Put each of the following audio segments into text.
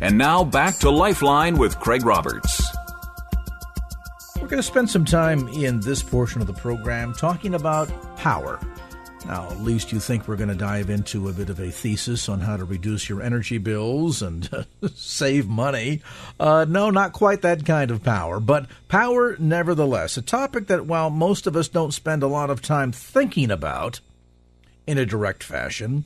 And now back to Lifeline with Craig Roberts. We're going to spend some time in this portion of the program talking about power. Now, at least you think we're going to dive into a bit of a thesis on how to reduce your energy bills and save money. Uh, no, not quite that kind of power, but power nevertheless. A topic that, while most of us don't spend a lot of time thinking about in a direct fashion,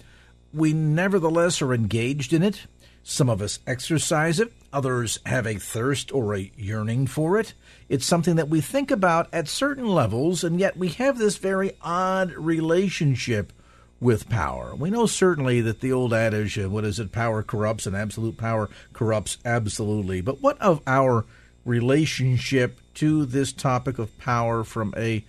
we nevertheless are engaged in it some of us exercise it, others have a thirst or a yearning for it. It's something that we think about at certain levels, and yet we have this very odd relationship with power. We know certainly that the old adage, uh, what is it, power corrupts and absolute power corrupts absolutely. But what of our relationship to this topic of power from a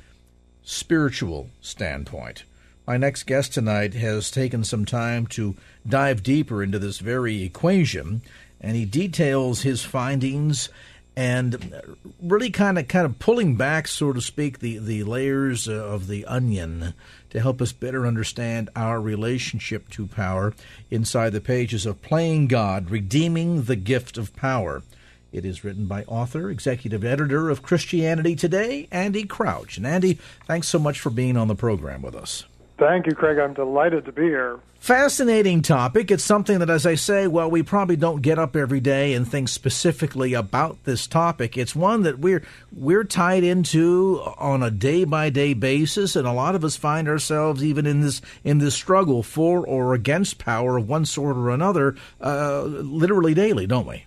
spiritual standpoint? My next guest tonight has taken some time to dive deeper into this very equation, and he details his findings and really kind of kind of pulling back, so to speak, the, the layers of the onion to help us better understand our relationship to power inside the pages of Playing God, Redeeming the Gift of Power. It is written by author, executive editor of Christianity Today, Andy Crouch. And Andy, thanks so much for being on the program with us. Thank you, Craig. I'm delighted to be here. Fascinating topic. It's something that, as I say, well, we probably don't get up every day and think specifically about this topic. It's one that we're we're tied into on a day by day basis, and a lot of us find ourselves even in this in this struggle for or against power of one sort or another, uh, literally daily, don't we?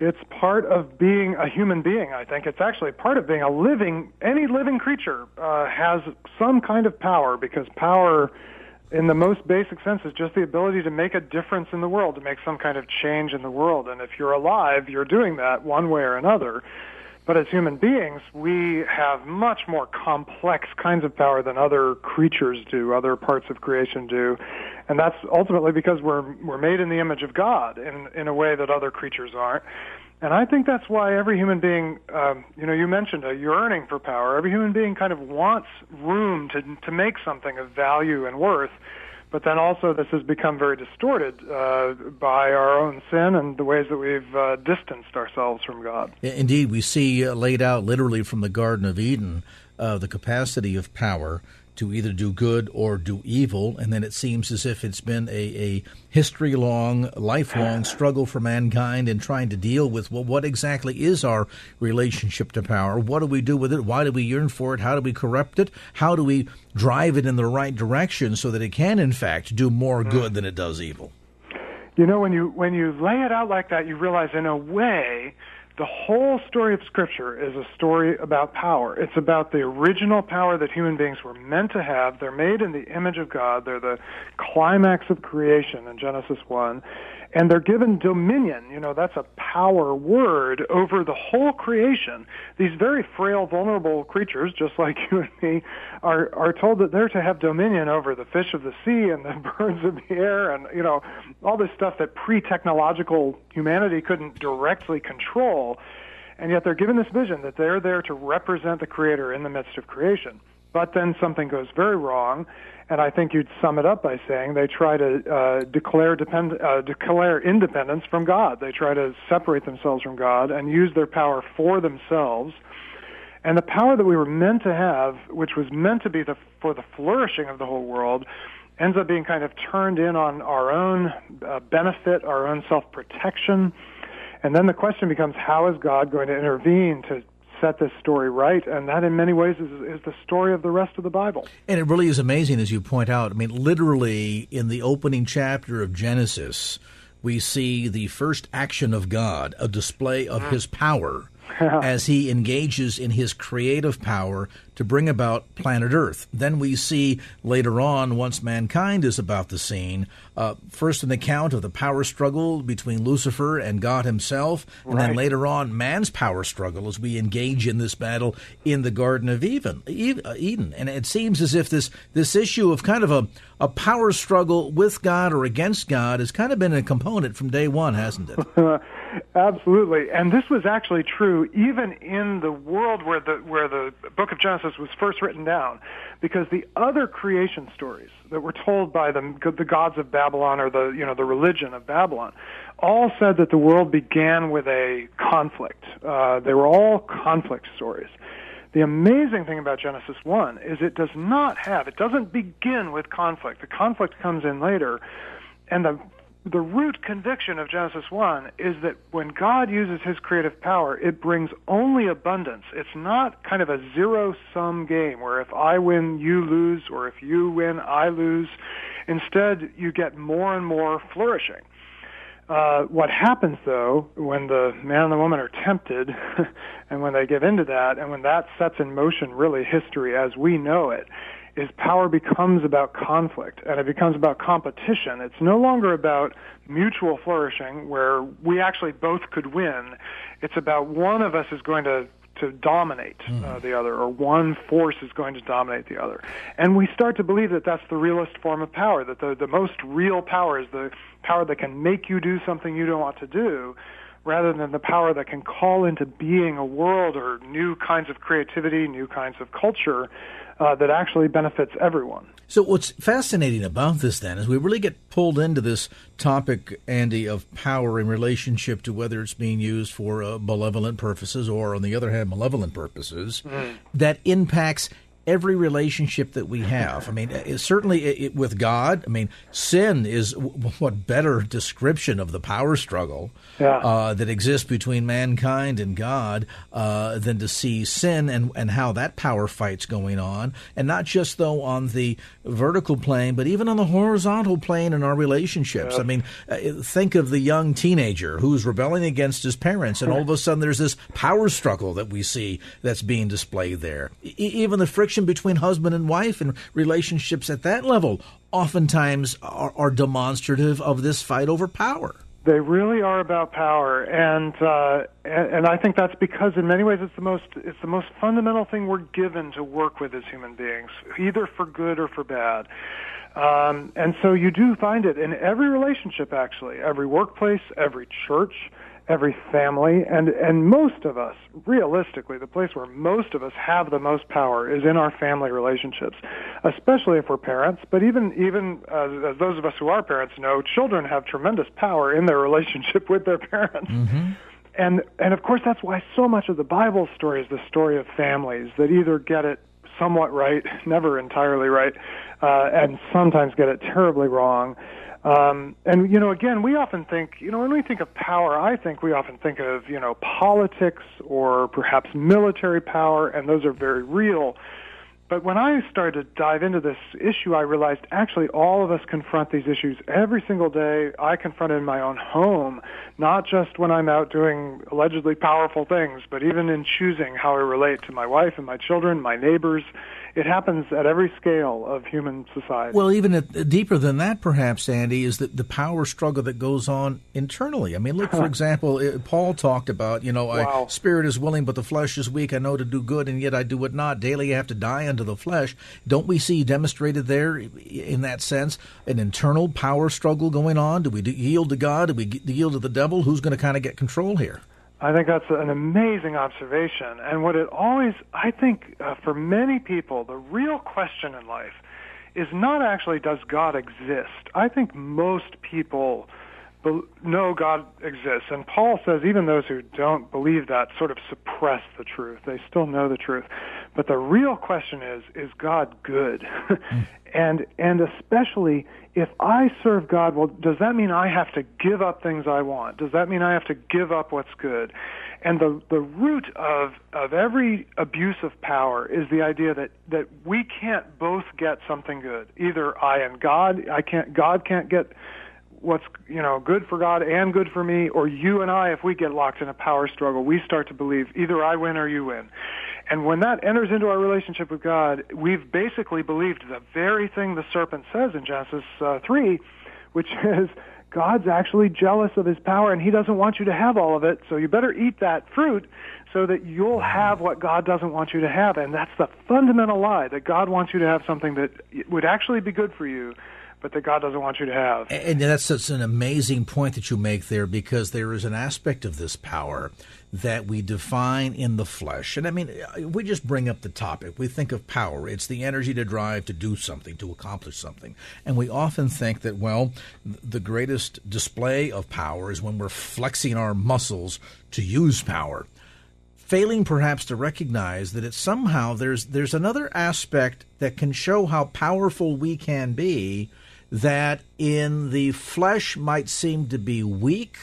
It's part of being a human being, I think. It's actually part of being a living, any living creature uh, has some kind of power because power, in the most basic sense, is just the ability to make a difference in the world, to make some kind of change in the world. And if you're alive, you're doing that one way or another. But as human beings, we have much more complex kinds of power than other creatures do, other parts of creation do. And that's ultimately because we're, we're made in the image of God in, in a way that other creatures aren't. And I think that's why every human being, um, you know, you mentioned a yearning for power. Every human being kind of wants room to, to make something of value and worth. But then also, this has become very distorted uh, by our own sin and the ways that we've uh, distanced ourselves from God. Indeed, we see uh, laid out literally from the Garden of Eden uh, the capacity of power to either do good or do evil, and then it seems as if it's been a, a history long, lifelong ah. struggle for mankind in trying to deal with well, what exactly is our relationship to power? What do we do with it? Why do we yearn for it? How do we corrupt it? How do we drive it in the right direction so that it can, in fact, do more hmm. good than it does evil? You know, when you when you lay it out like that, you realize, in a way, the whole story of Scripture is a story about power. It's about the original power that human beings were meant to have. They're made in the image of God. They're the climax of creation in Genesis 1 and they're given dominion. You know, that's a power word over the whole creation. These very frail, vulnerable creatures, just like you and me, are are told that they're to have dominion over the fish of the sea and the birds of the air, and you know, all this stuff that pre-technological humanity couldn't directly control. And yet they're given this vision that they're there to represent the Creator in the midst of creation. But then something goes very wrong and I think you'd sum it up by saying they try to uh, declare depend, uh, declare independence from God. They try to separate themselves from God and use their power for themselves. And the power that we were meant to have, which was meant to be the, for the flourishing of the whole world, ends up being kind of turned in on our own uh, benefit, our own self-protection. And then the question becomes, how is God going to intervene to set this story right, and that in many ways is, is the story of the rest of the Bible. And it really is amazing, as you point out. I mean, literally in the opening chapter of Genesis, we see the first action of God, a display of mm. His power as he engages in his creative power to bring about planet Earth. Then we see later on, once mankind is about the scene, uh, first an account of the power struggle between Lucifer and God himself, and right. then later on, man's power struggle as we engage in this battle in the Garden of Eden. Uh, Eden. And it seems as if this, this issue of kind of a, a power struggle with God or against God has kind of been a component from day one, hasn't it? Absolutely, and this was actually true even in the world where the where the Book of Genesis was first written down, because the other creation stories that were told by the the gods of Babylon or the you know the religion of Babylon, all said that the world began with a conflict. Uh, they were all conflict stories. The amazing thing about Genesis 1 is it does not have, it doesn't begin with conflict. The conflict comes in later. And the the root conviction of Genesis 1 is that when God uses his creative power, it brings only abundance. It's not kind of a zero sum game where if I win, you lose, or if you win, I lose. Instead, you get more and more flourishing. Uh, what happens though when the man and the woman are tempted and when they give into that and when that sets in motion really history as we know it is power becomes about conflict and it becomes about competition. It's no longer about mutual flourishing where we actually both could win. It's about one of us is going to to dominate uh, hmm. the other, or one force is going to dominate the other. And we start to believe that that's the realest form of power, that the, the most real power is the power that can make you do something you don't want to do, rather than the power that can call into being a world or new kinds of creativity, new kinds of culture uh, that actually benefits everyone. So, what's fascinating about this then is we really get pulled into this topic, Andy, of power in relationship to whether it's being used for uh, malevolent purposes or, on the other hand, malevolent purposes mm. that impacts every relationship that we have. I mean, it, certainly it, with God. I mean, sin is w- what better description of the power struggle yeah. uh, that exists between mankind and God uh, than to see sin and and how that power fight's going on, and not just though on the vertical plane, but even on the horizontal plane in our relationships. Yeah. I mean, uh, think of the young teenager who's rebelling against his parents, and all of a sudden there's this power struggle that we see that's being displayed there. E- even the friction friction between husband and wife and relationships at that level oftentimes are, are demonstrative of this fight over power. They really are about power, and, uh, and and I think that's because in many ways it's the most it's the most fundamental thing we're given to work with as human beings, either for good or for bad. Um, and so you do find it in every relationship, actually, every workplace, every church, every family and and most of us realistically the place where most of us have the most power is in our family relationships especially if we're parents but even even uh, as those of us who are parents know children have tremendous power in their relationship with their parents mm-hmm. and and of course that's why so much of the bible story is the story of families that either get it somewhat right never entirely right uh, and sometimes get it terribly wrong um, and you know, again, we often think, you know, when we think of power, I think we often think of, you know, politics or perhaps military power, and those are very real. But when I started to dive into this issue, I realized actually all of us confront these issues every single day. I confront it in my own home, not just when I'm out doing allegedly powerful things, but even in choosing how I relate to my wife and my children, my neighbors it happens at every scale of human society. Well, even at, deeper than that, perhaps, Andy, is that the power struggle that goes on internally. I mean, look, for example, Paul talked about, you know, wow. I, spirit is willing, but the flesh is weak. I know to do good, and yet I do it not. Daily I have to die unto the flesh. Don't we see demonstrated there, in that sense, an internal power struggle going on? Do we yield to God? Do we yield to the devil? Who's going to kind of get control here? I think that's an amazing observation. And what it always, I think, uh, for many people, the real question in life is not actually does God exist. I think most people know God exists. And Paul says even those who don't believe that sort of suppress the truth. They still know the truth. But the real question is, is God good? and, and especially if I serve God, well, does that mean I have to give up things I want? Does that mean I have to give up what's good? And the, the root of, of every abuse of power is the idea that, that we can't both get something good. Either I and God, I can't, God can't get what's you know good for God and good for me, or you and I, if we get locked in a power struggle, we start to believe either I win or you win. And when that enters into our relationship with God, we've basically believed the very thing the serpent says in Genesis uh, 3, which is God's actually jealous of his power and he doesn't want you to have all of it, so you better eat that fruit so that you'll have what God doesn't want you to have. And that's the fundamental lie that God wants you to have something that would actually be good for you but that God doesn't want you to have. And that's an amazing point that you make there because there is an aspect of this power that we define in the flesh. And I mean, we just bring up the topic. We think of power. It's the energy to drive to do something, to accomplish something. And we often think that, well, the greatest display of power is when we're flexing our muscles to use power. Failing perhaps to recognize that it's somehow there's there's another aspect that can show how powerful we can be that in the flesh might seem to be weak,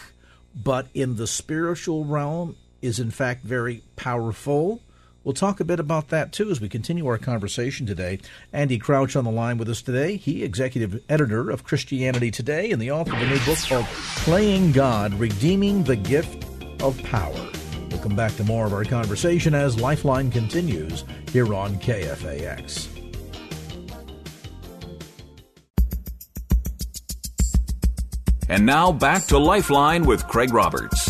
but in the spiritual realm is in fact very powerful. We'll talk a bit about that too as we continue our conversation today. Andy Crouch on the line with us today. He, executive editor of Christianity Today and the author of a new book called Playing God Redeeming the Gift of Power. We'll come back to more of our conversation as Lifeline continues here on KFAX. And now back to Lifeline with Craig Roberts.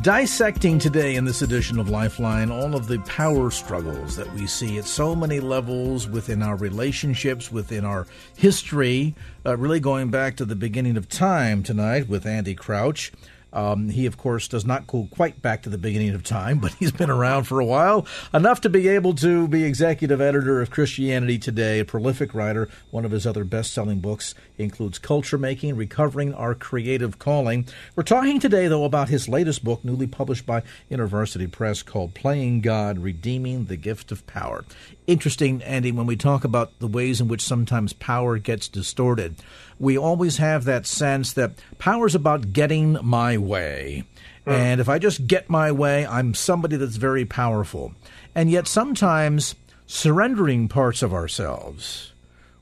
Dissecting today in this edition of Lifeline all of the power struggles that we see at so many levels within our relationships, within our history, uh, really going back to the beginning of time tonight with Andy Crouch. Um, he, of course, does not go quite back to the beginning of time, but he's been around for a while, enough to be able to be executive editor of Christianity Today, a prolific writer. One of his other best selling books includes Culture Making Recovering Our Creative Calling. We're talking today, though, about his latest book, newly published by InterVarsity Press, called Playing God Redeeming the Gift of Power. Interesting, Andy, when we talk about the ways in which sometimes power gets distorted we always have that sense that power is about getting my way. Mm. And if I just get my way, I'm somebody that's very powerful. And yet sometimes surrendering parts of ourselves,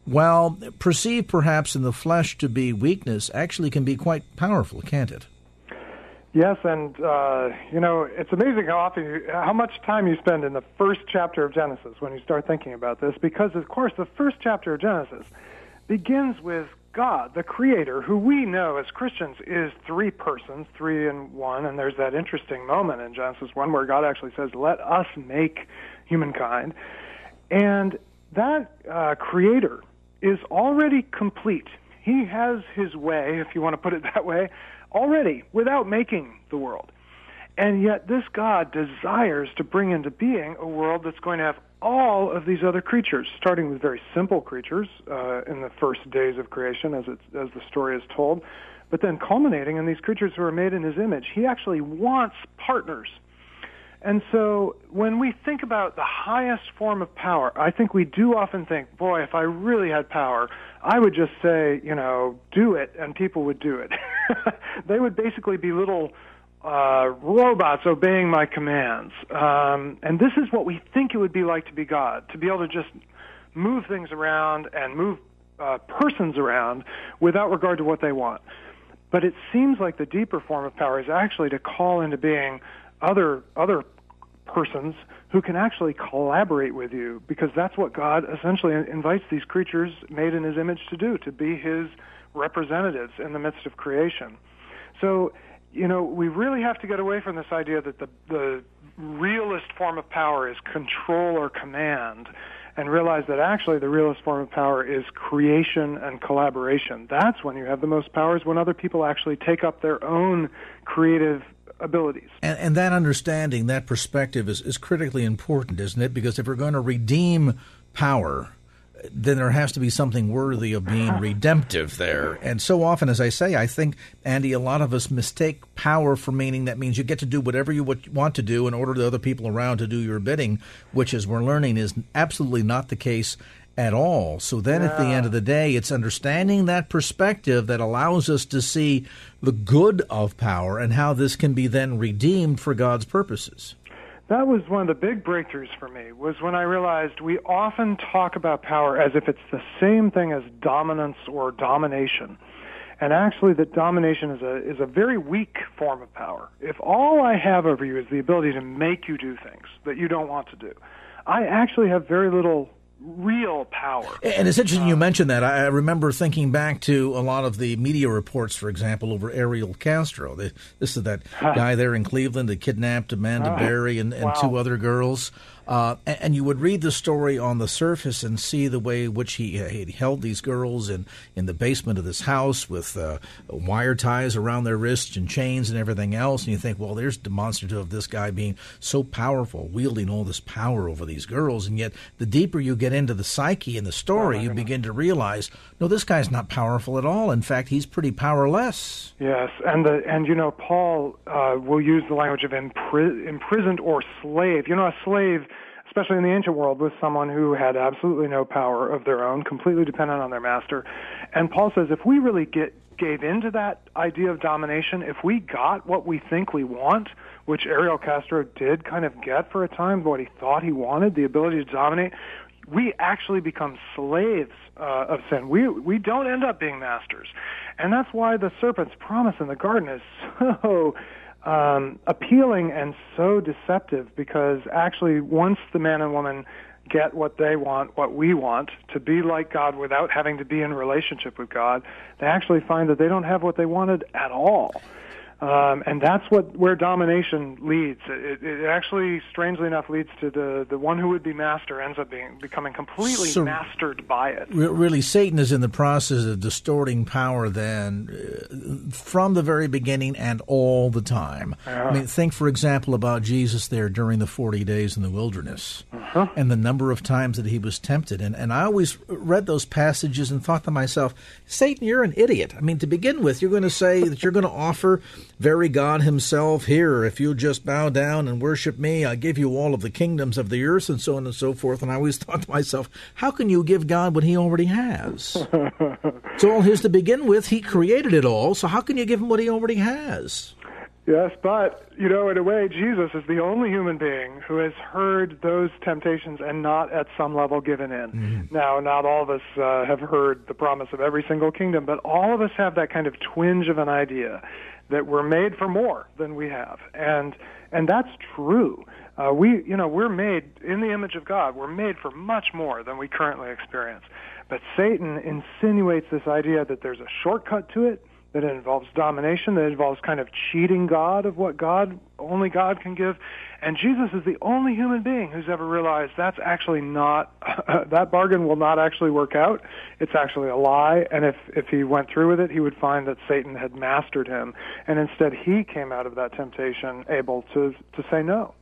while perceived perhaps in the flesh to be weakness, actually can be quite powerful, can't it? Yes, and uh, you know it's amazing how often, you, how much time you spend in the first chapter of Genesis when you start thinking about this, because of course the first chapter of Genesis begins with God, the Creator, who we know as Christians is three persons, three in one, and there's that interesting moment in Genesis 1 where God actually says, Let us make humankind. And that uh, Creator is already complete. He has his way, if you want to put it that way, already without making the world. And yet, this God desires to bring into being a world that's going to have all of these other creatures, starting with very simple creatures uh, in the first days of creation, as, it, as the story is told, but then culminating in these creatures who are made in His image. He actually wants partners. And so when we think about the highest form of power, I think we do often think, boy, if I really had power, I would just say, you know, do it, and people would do it. they would basically be little uh, robots obeying my commands. Um, and this is what we think it would be like to be God, to be able to just move things around and move uh, persons around without regard to what they want. But it seems like the deeper form of power is actually to call into being other other persons who can actually collaborate with you because that's what God essentially invites these creatures made in his image to do to be his representatives in the midst of creation. So you know, we really have to get away from this idea that the, the realist form of power is control or command and realize that actually the realist form of power is creation and collaboration. That's when you have the most powers when other people actually take up their own creative abilities. And, and that understanding, that perspective is, is critically important, isn't it? Because if we're going to redeem power, then there has to be something worthy of being redemptive there. And so often, as I say, I think, Andy, a lot of us mistake power for meaning that means you get to do whatever you want to do in order to other people around to do your bidding, which, as we're learning, is absolutely not the case at all. So then yeah. at the end of the day, it's understanding that perspective that allows us to see the good of power and how this can be then redeemed for God's purposes. That was one of the big breakthroughs for me was when I realized we often talk about power as if it's the same thing as dominance or domination. And actually that domination is a is a very weak form of power. If all I have over you is the ability to make you do things that you don't want to do, I actually have very little real power. And it's interesting you um, mentioned that. I remember thinking back to a lot of the media reports, for example, over Ariel Castro. This is that guy there in Cleveland that kidnapped Amanda Berry and, and wow. two other girls. Uh, and, and, you would read the story on the surface and see the way in which he, he held these girls in, in the basement of this house with uh, wire ties around their wrists and chains and everything else. And you think, well, there's demonstrative of this guy being so powerful, wielding all this power over these girls. And yet, the deeper you get into the psyche and the story, you begin to realize, no, this guy's not powerful at all. In fact, he's pretty powerless. Yes, and the and you know, Paul uh, will use the language of impri- imprisoned or slave. You know, a slave especially in the ancient world, with someone who had absolutely no power of their own, completely dependent on their master. And Paul says if we really get gave into that idea of domination, if we got what we think we want, which Ariel Castro did kind of get for a time, what he thought he wanted, the ability to dominate, we actually become slaves uh, of sin. We we don't end up being masters, and that's why the serpent's promise in the garden is so um, appealing and so deceptive because actually once the man and woman get what they want, what we want, to be like God without having to be in relationship with God, they actually find that they don't have what they wanted at all. Um, and that's what where domination leads. It, it, actually, strangely enough, leads to the the one who would be master ends up being becoming completely so mastered by it. Really, Satan is in the process of distorting power then uh, from the very beginning and all the time. Yeah. I mean, think for example about Jesus there during the forty days in the wilderness, uh-huh. and the number of times that he was tempted. And and I always read those passages and thought to myself, Satan, you're an idiot. I mean, to begin with, you're going to say that you're going to offer very God Himself, here, if you'll just bow down and worship me, I give you all of the kingdoms of the earth, and so on and so forth. And I always thought to myself, how can you give God what He already has? it's all His to begin with. He created it all, so how can you give Him what He already has? Yes, but, you know, in a way, Jesus is the only human being who has heard those temptations and not at some level given in. Mm-hmm. Now, not all of us uh, have heard the promise of every single kingdom, but all of us have that kind of twinge of an idea that we're made for more than we have, and and that's true. Uh, we, you know, we're made in the image of God. We're made for much more than we currently experience. But Satan insinuates this idea that there's a shortcut to it, that it involves domination, that it involves kind of cheating God of what God only God can give. And Jesus is the only human being who's ever realized that's actually not that bargain will not actually work out. It's actually a lie. And if if he went through with it, he would find that Satan had mastered him, and instead he came out of that temptation able to to say no.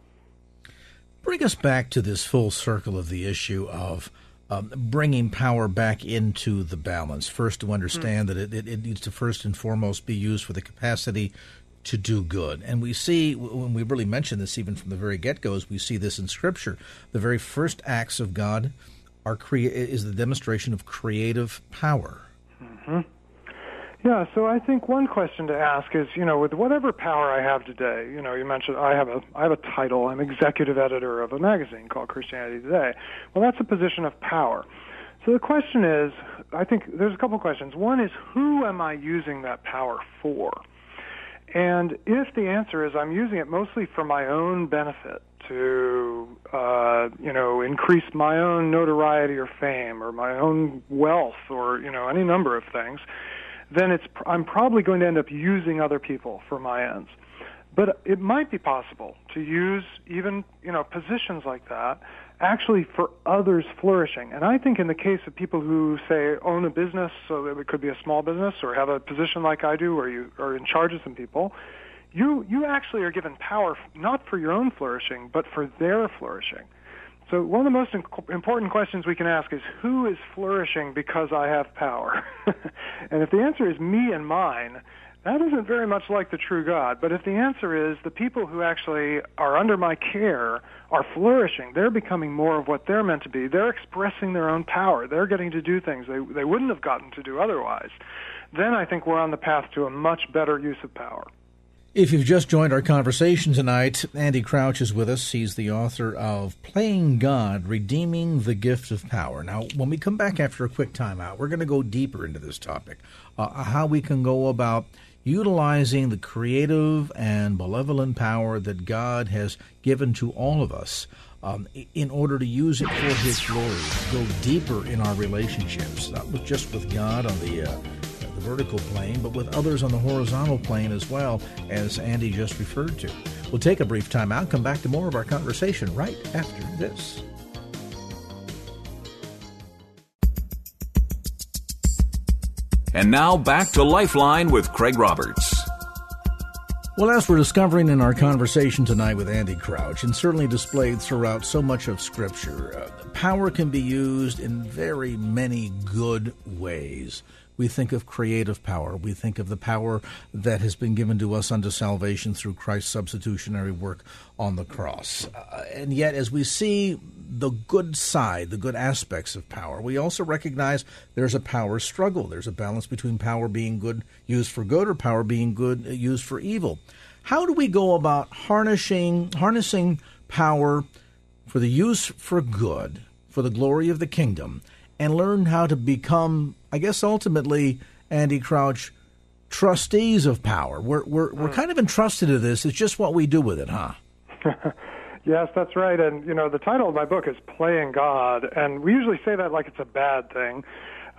Bring us back to this full circle of the issue of um, bringing power back into the balance. First, to understand mm. that it, it, it, needs to first and foremost be used for the capacity to do good. And we see, when we really mention this even from the very get go, we see this in Scripture. The very first acts of God are crea- is the demonstration of creative power. Mm-hmm. Yeah, so I think one question to ask is, you know, with whatever power I have today, you know, you mentioned I have a I have a title. I'm executive editor of a magazine called Christianity Today. Well, that's a position of power. So the question is, I think there's a couple questions. One is, who am I using that power for? And if the answer is I'm using it mostly for my own benefit, to uh, you know increase my own notoriety or fame or my own wealth or you know any number of things, then it's I'm probably going to end up using other people for my ends. But it might be possible to use even you know positions like that actually for others flourishing. And I think in the case of people who say own a business, so it could be a small business, or have a position like I do, where you are in charge of some people, you you actually are given power not for your own flourishing, but for their flourishing. So one of the most important questions we can ask is who is flourishing because I have power? and if the answer is me and mine, that isn't very much like the true God. But if the answer is the people who actually are under my care are flourishing, they're becoming more of what they're meant to be. They're expressing their own power. They're getting to do things they they wouldn't have gotten to do otherwise. Then I think we're on the path to a much better use of power. If you've just joined our conversation tonight, Andy Crouch is with us. He's the author of Playing God, Redeeming the Gift of Power. Now, when we come back after a quick timeout, we're going to go deeper into this topic uh, how we can go about utilizing the creative and benevolent power that God has given to all of us um, in order to use it for His glory, go deeper in our relationships, not just with God on the uh, vertical plane, but with others on the horizontal plane as well, as Andy just referred to. We'll take a brief time out, come back to more of our conversation right after this. And now back to Lifeline with Craig Roberts. Well, as we're discovering in our conversation tonight with Andy Crouch, and certainly displayed throughout so much of Scripture, uh, power can be used in very many good ways we think of creative power. We think of the power that has been given to us unto salvation through Christ's substitutionary work on the cross. Uh, and yet, as we see the good side, the good aspects of power, we also recognize there's a power struggle. There's a balance between power being good used for good or power being good uh, used for evil. How do we go about harnessing harnessing power for the use for good, for the glory of the kingdom? and learn how to become, I guess, ultimately, Andy Crouch, trustees of power. We're we're we're hmm. kind of entrusted to this. It's just what we do with it, huh? yes, that's right. And you know, the title of my book is "Playing God," and we usually say that like it's a bad thing,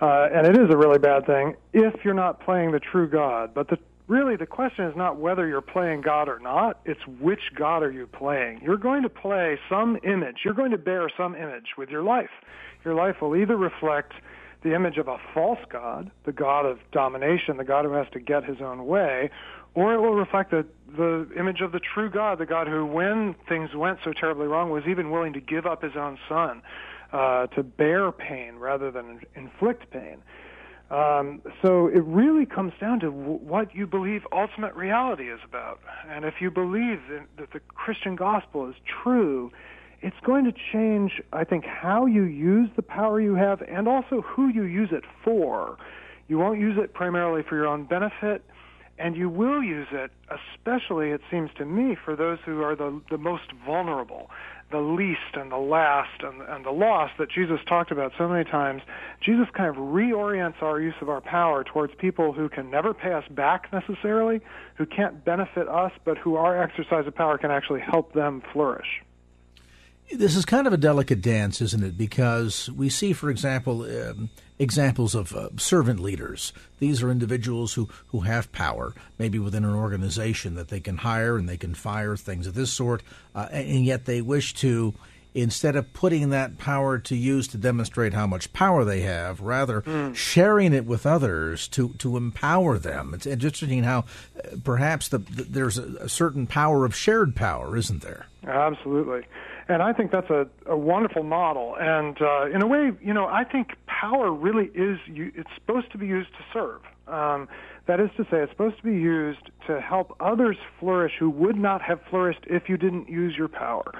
uh, and it is a really bad thing if you're not playing the true God. But the really the question is not whether you're playing God or not, it's which God are you playing. You're going to play some image, you're going to bear some image with your life. Your life will either reflect the image of a false God, the God of domination, the God who has to get his own way, or it will reflect the, the image of the true God, the God who, when things went so terribly wrong, was even willing to give up his own son uh, to bear pain rather than inflict pain. Um, so it really comes down to w- what you believe ultimate reality is about. And if you believe that the Christian gospel is true, it's going to change, I think, how you use the power you have and also who you use it for. You won't use it primarily for your own benefit, and you will use it, especially, it seems to me, for those who are the, the most vulnerable the least and the last and, and the lost that Jesus talked about so many times, Jesus kind of reorients our use of our power towards people who can never pay us back necessarily, who can't benefit us, but who our exercise of power can actually help them flourish. This is kind of a delicate dance, isn't it? Because we see, for example, um, examples of uh, servant leaders. These are individuals who, who have power, maybe within an organization that they can hire and they can fire, things of this sort, uh, and yet they wish to, instead of putting that power to use to demonstrate how much power they have, rather mm. sharing it with others to, to empower them. It's interesting how uh, perhaps the, the, there's a, a certain power of shared power, isn't there? Absolutely. And I think that's a, a wonderful model. And uh, in a way, you know, I think power really is, it's supposed to be used to serve. Um, that is to say, it's supposed to be used to help others flourish who would not have flourished if you didn't use your power.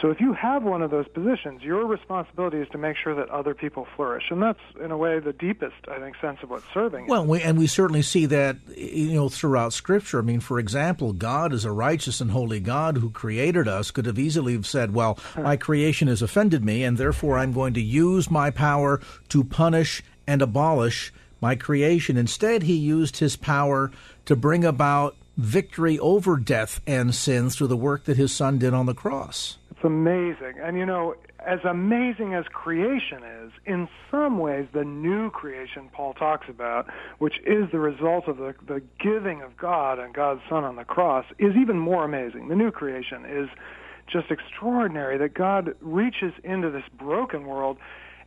So if you have one of those positions, your responsibility is to make sure that other people flourish, and that's in a way the deepest, I think, sense of what serving. Well, we, and we certainly see that you know throughout Scripture. I mean, for example, God is a righteous and holy God who created us. Could have easily have said, "Well, my creation has offended me, and therefore I'm going to use my power to punish and abolish." my creation. Instead, he used his power to bring about victory over death and sin through the work that his son did on the cross. It's amazing. And you know, as amazing as creation is, in some ways, the new creation Paul talks about, which is the result of the, the giving of God and God's Son on the cross, is even more amazing. The new creation is just extraordinary that God reaches into this broken world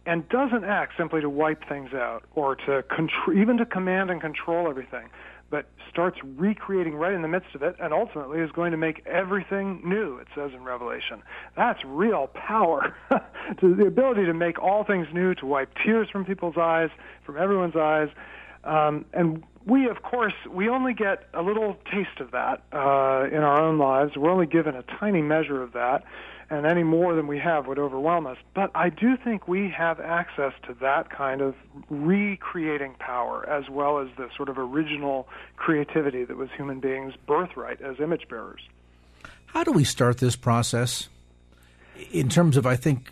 and doesn't act simply to wipe things out or to contr- even to command and control everything but starts recreating right in the midst of it and ultimately is going to make everything new, it says in Revelation. That's real power. to the ability to make all things new, to wipe tears from people's eyes, from everyone's eyes. Um, and we, of course, we only get a little taste of that uh, in our own lives. We're only given a tiny measure of that, and any more than we have would overwhelm us. But I do think we have access to that kind of recreating power, as well as the sort of original creativity that was human beings' birthright as image bearers. How do we start this process? In terms of, I think,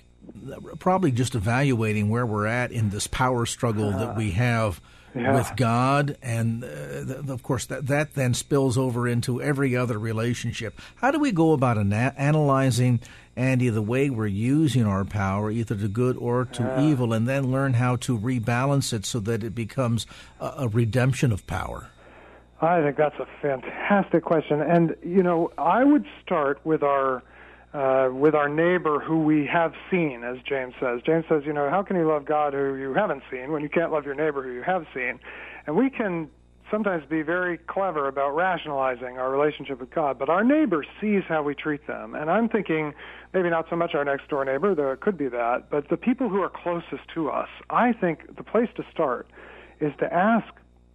probably just evaluating where we're at in this power struggle uh, that we have yeah. with God, and uh, th- of course that that then spills over into every other relationship. How do we go about ana- analyzing, Andy, the way we're using our power, either to good or to uh, evil, and then learn how to rebalance it so that it becomes a, a redemption of power? I think that's a fantastic question, and you know I would start with our uh, with our neighbor who we have seen, as James says. James says, you know, how can you love God who you haven't seen when you can't love your neighbor who you have seen? And we can sometimes be very clever about rationalizing our relationship with God, but our neighbor sees how we treat them. And I'm thinking maybe not so much our next door neighbor, though it could be that, but the people who are closest to us. I think the place to start is to ask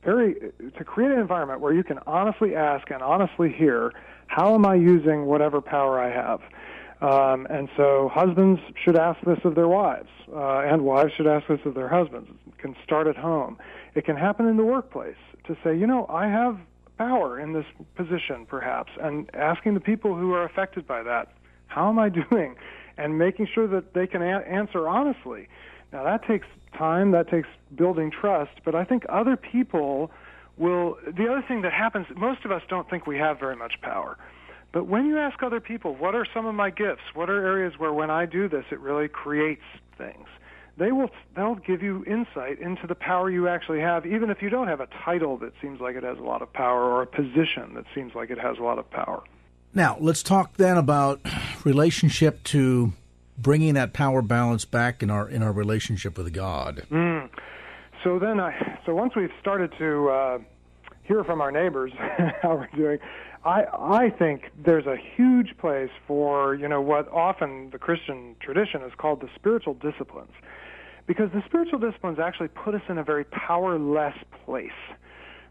very to create an environment where you can honestly ask and honestly hear how am I using whatever power I have? Um, and so husbands should ask this of their wives, uh, and wives should ask this of their husbands. It can start at home. It can happen in the workplace to say, you know, I have power in this position, perhaps, and asking the people who are affected by that, how am I doing? And making sure that they can a- answer honestly. Now, that takes time, that takes building trust, but I think other people will. The other thing that happens, most of us don't think we have very much power. But when you ask other people, what are some of my gifts? What are areas where when I do this, it really creates things? They will they'll give you insight into the power you actually have, even if you don't have a title that seems like it has a lot of power or a position that seems like it has a lot of power. Now let's talk then about relationship to bringing that power balance back in our in our relationship with God. Mm. So then, I so once we've started to uh, hear from our neighbors how we're doing, I I think there's a huge place for you know what often the Christian tradition is called the spiritual disciplines, because the spiritual disciplines actually put us in a very powerless place.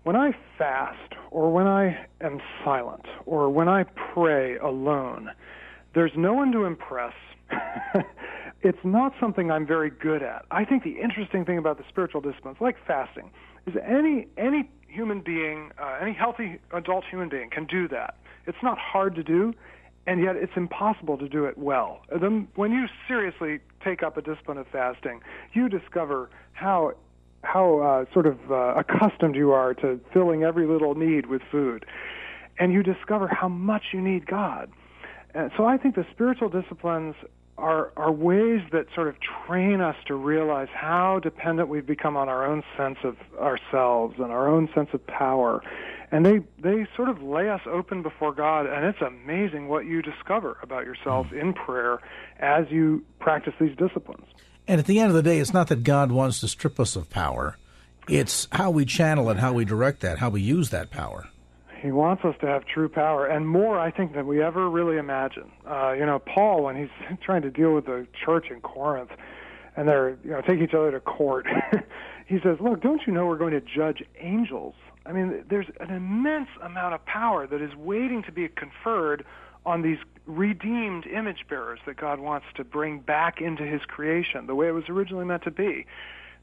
When I fast, or when I am silent, or when I pray alone, there's no one to impress. it's not something I'm very good at. I think the interesting thing about the spiritual disciplines, like fasting, is any any human being, uh, any healthy adult human being can do that. It's not hard to do, and yet it's impossible to do it well. Then when you seriously take up a discipline of fasting, you discover how how uh, sort of uh, accustomed you are to filling every little need with food, and you discover how much you need God. And so I think the spiritual disciplines are are ways that sort of train us to realize how dependent we've become on our own sense of ourselves and our own sense of power. And they they sort of lay us open before God and it's amazing what you discover about yourself mm. in prayer as you practice these disciplines. And at the end of the day it's not that God wants to strip us of power. It's how we channel it, how we direct that, how we use that power. He wants us to have true power, and more, I think, than we ever really imagine. Uh, you know, Paul, when he's trying to deal with the church in Corinth, and they're you know take each other to court, he says, "Look, don't you know we're going to judge angels? I mean, there's an immense amount of power that is waiting to be conferred on these redeemed image bearers that God wants to bring back into His creation, the way it was originally meant to be."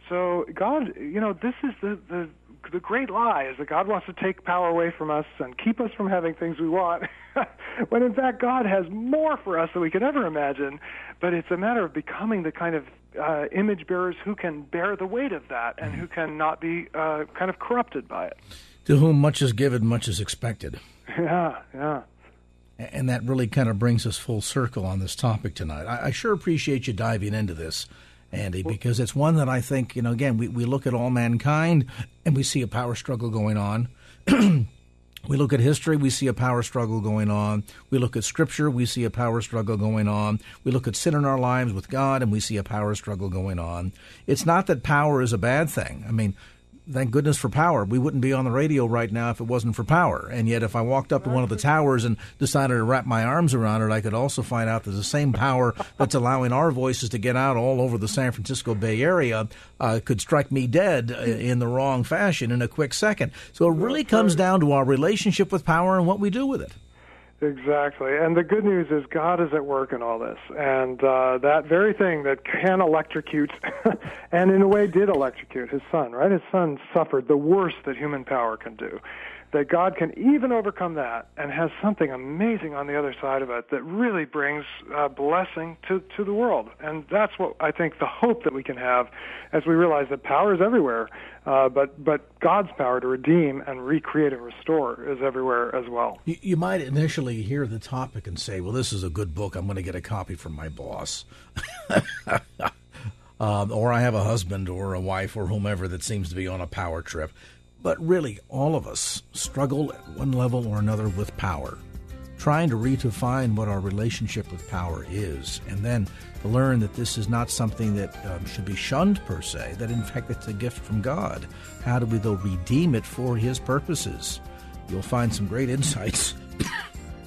So God, you know, this is the the the great lie is that God wants to take power away from us and keep us from having things we want, when in fact God has more for us than we could ever imagine. But it's a matter of becoming the kind of uh, image bearers who can bear the weight of that and who can not be uh, kind of corrupted by it. To whom much is given, much is expected. Yeah, yeah. And that really kind of brings us full circle on this topic tonight. I, I sure appreciate you diving into this. Andy, because it's one that I think, you know, again, we, we look at all mankind and we see a power struggle going on. we look at history, we see a power struggle going on. We look at scripture, we see a power struggle going on. We look at sin in our lives with God and we see a power struggle going on. It's not that power is a bad thing. I mean, thank goodness for power. We wouldn't be on the radio right now if it wasn't for power. And yet, if I walked up to one of the towers and decided to wrap my arms around it, I could also find out that the same power that's allowing our voices to get out all over the San Francisco Bay Area uh, could strike me dead uh, in the wrong fashion in a quick second. So it really comes down to our relationship with power and what we do with it. Exactly. And the good news is God is at work in all this. And uh, that very thing that can electrocute, and in a way did electrocute his son, right? His son suffered the worst that human power can do that God can even overcome that and has something amazing on the other side of it that really brings uh, blessing to, to the world. And that's what I think the hope that we can have as we realize that power is everywhere, uh, but, but God's power to redeem and recreate and restore is everywhere as well. You, you might initially hear the topic and say, well, this is a good book. I'm going to get a copy from my boss. Um, or I have a husband or a wife or whomever that seems to be on a power trip. But really, all of us struggle at one level or another with power, trying to redefine what our relationship with power is, and then to learn that this is not something that um, should be shunned per se, that in fact it's a gift from God. How do we, though, redeem it for His purposes? You'll find some great insights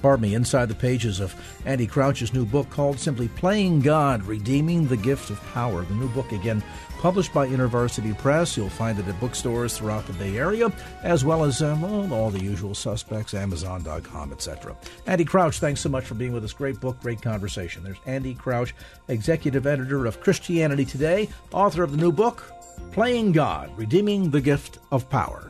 pardon me, inside the pages of Andy Crouch's new book called simply Playing God, Redeeming the Gift of Power. The new book, again, published by InterVarsity Press. You'll find it at bookstores throughout the Bay Area, as well as um, all the usual suspects, Amazon.com, etc. Andy Crouch, thanks so much for being with us. Great book, great conversation. There's Andy Crouch, executive editor of Christianity Today, author of the new book, Playing God, Redeeming the Gift of Power.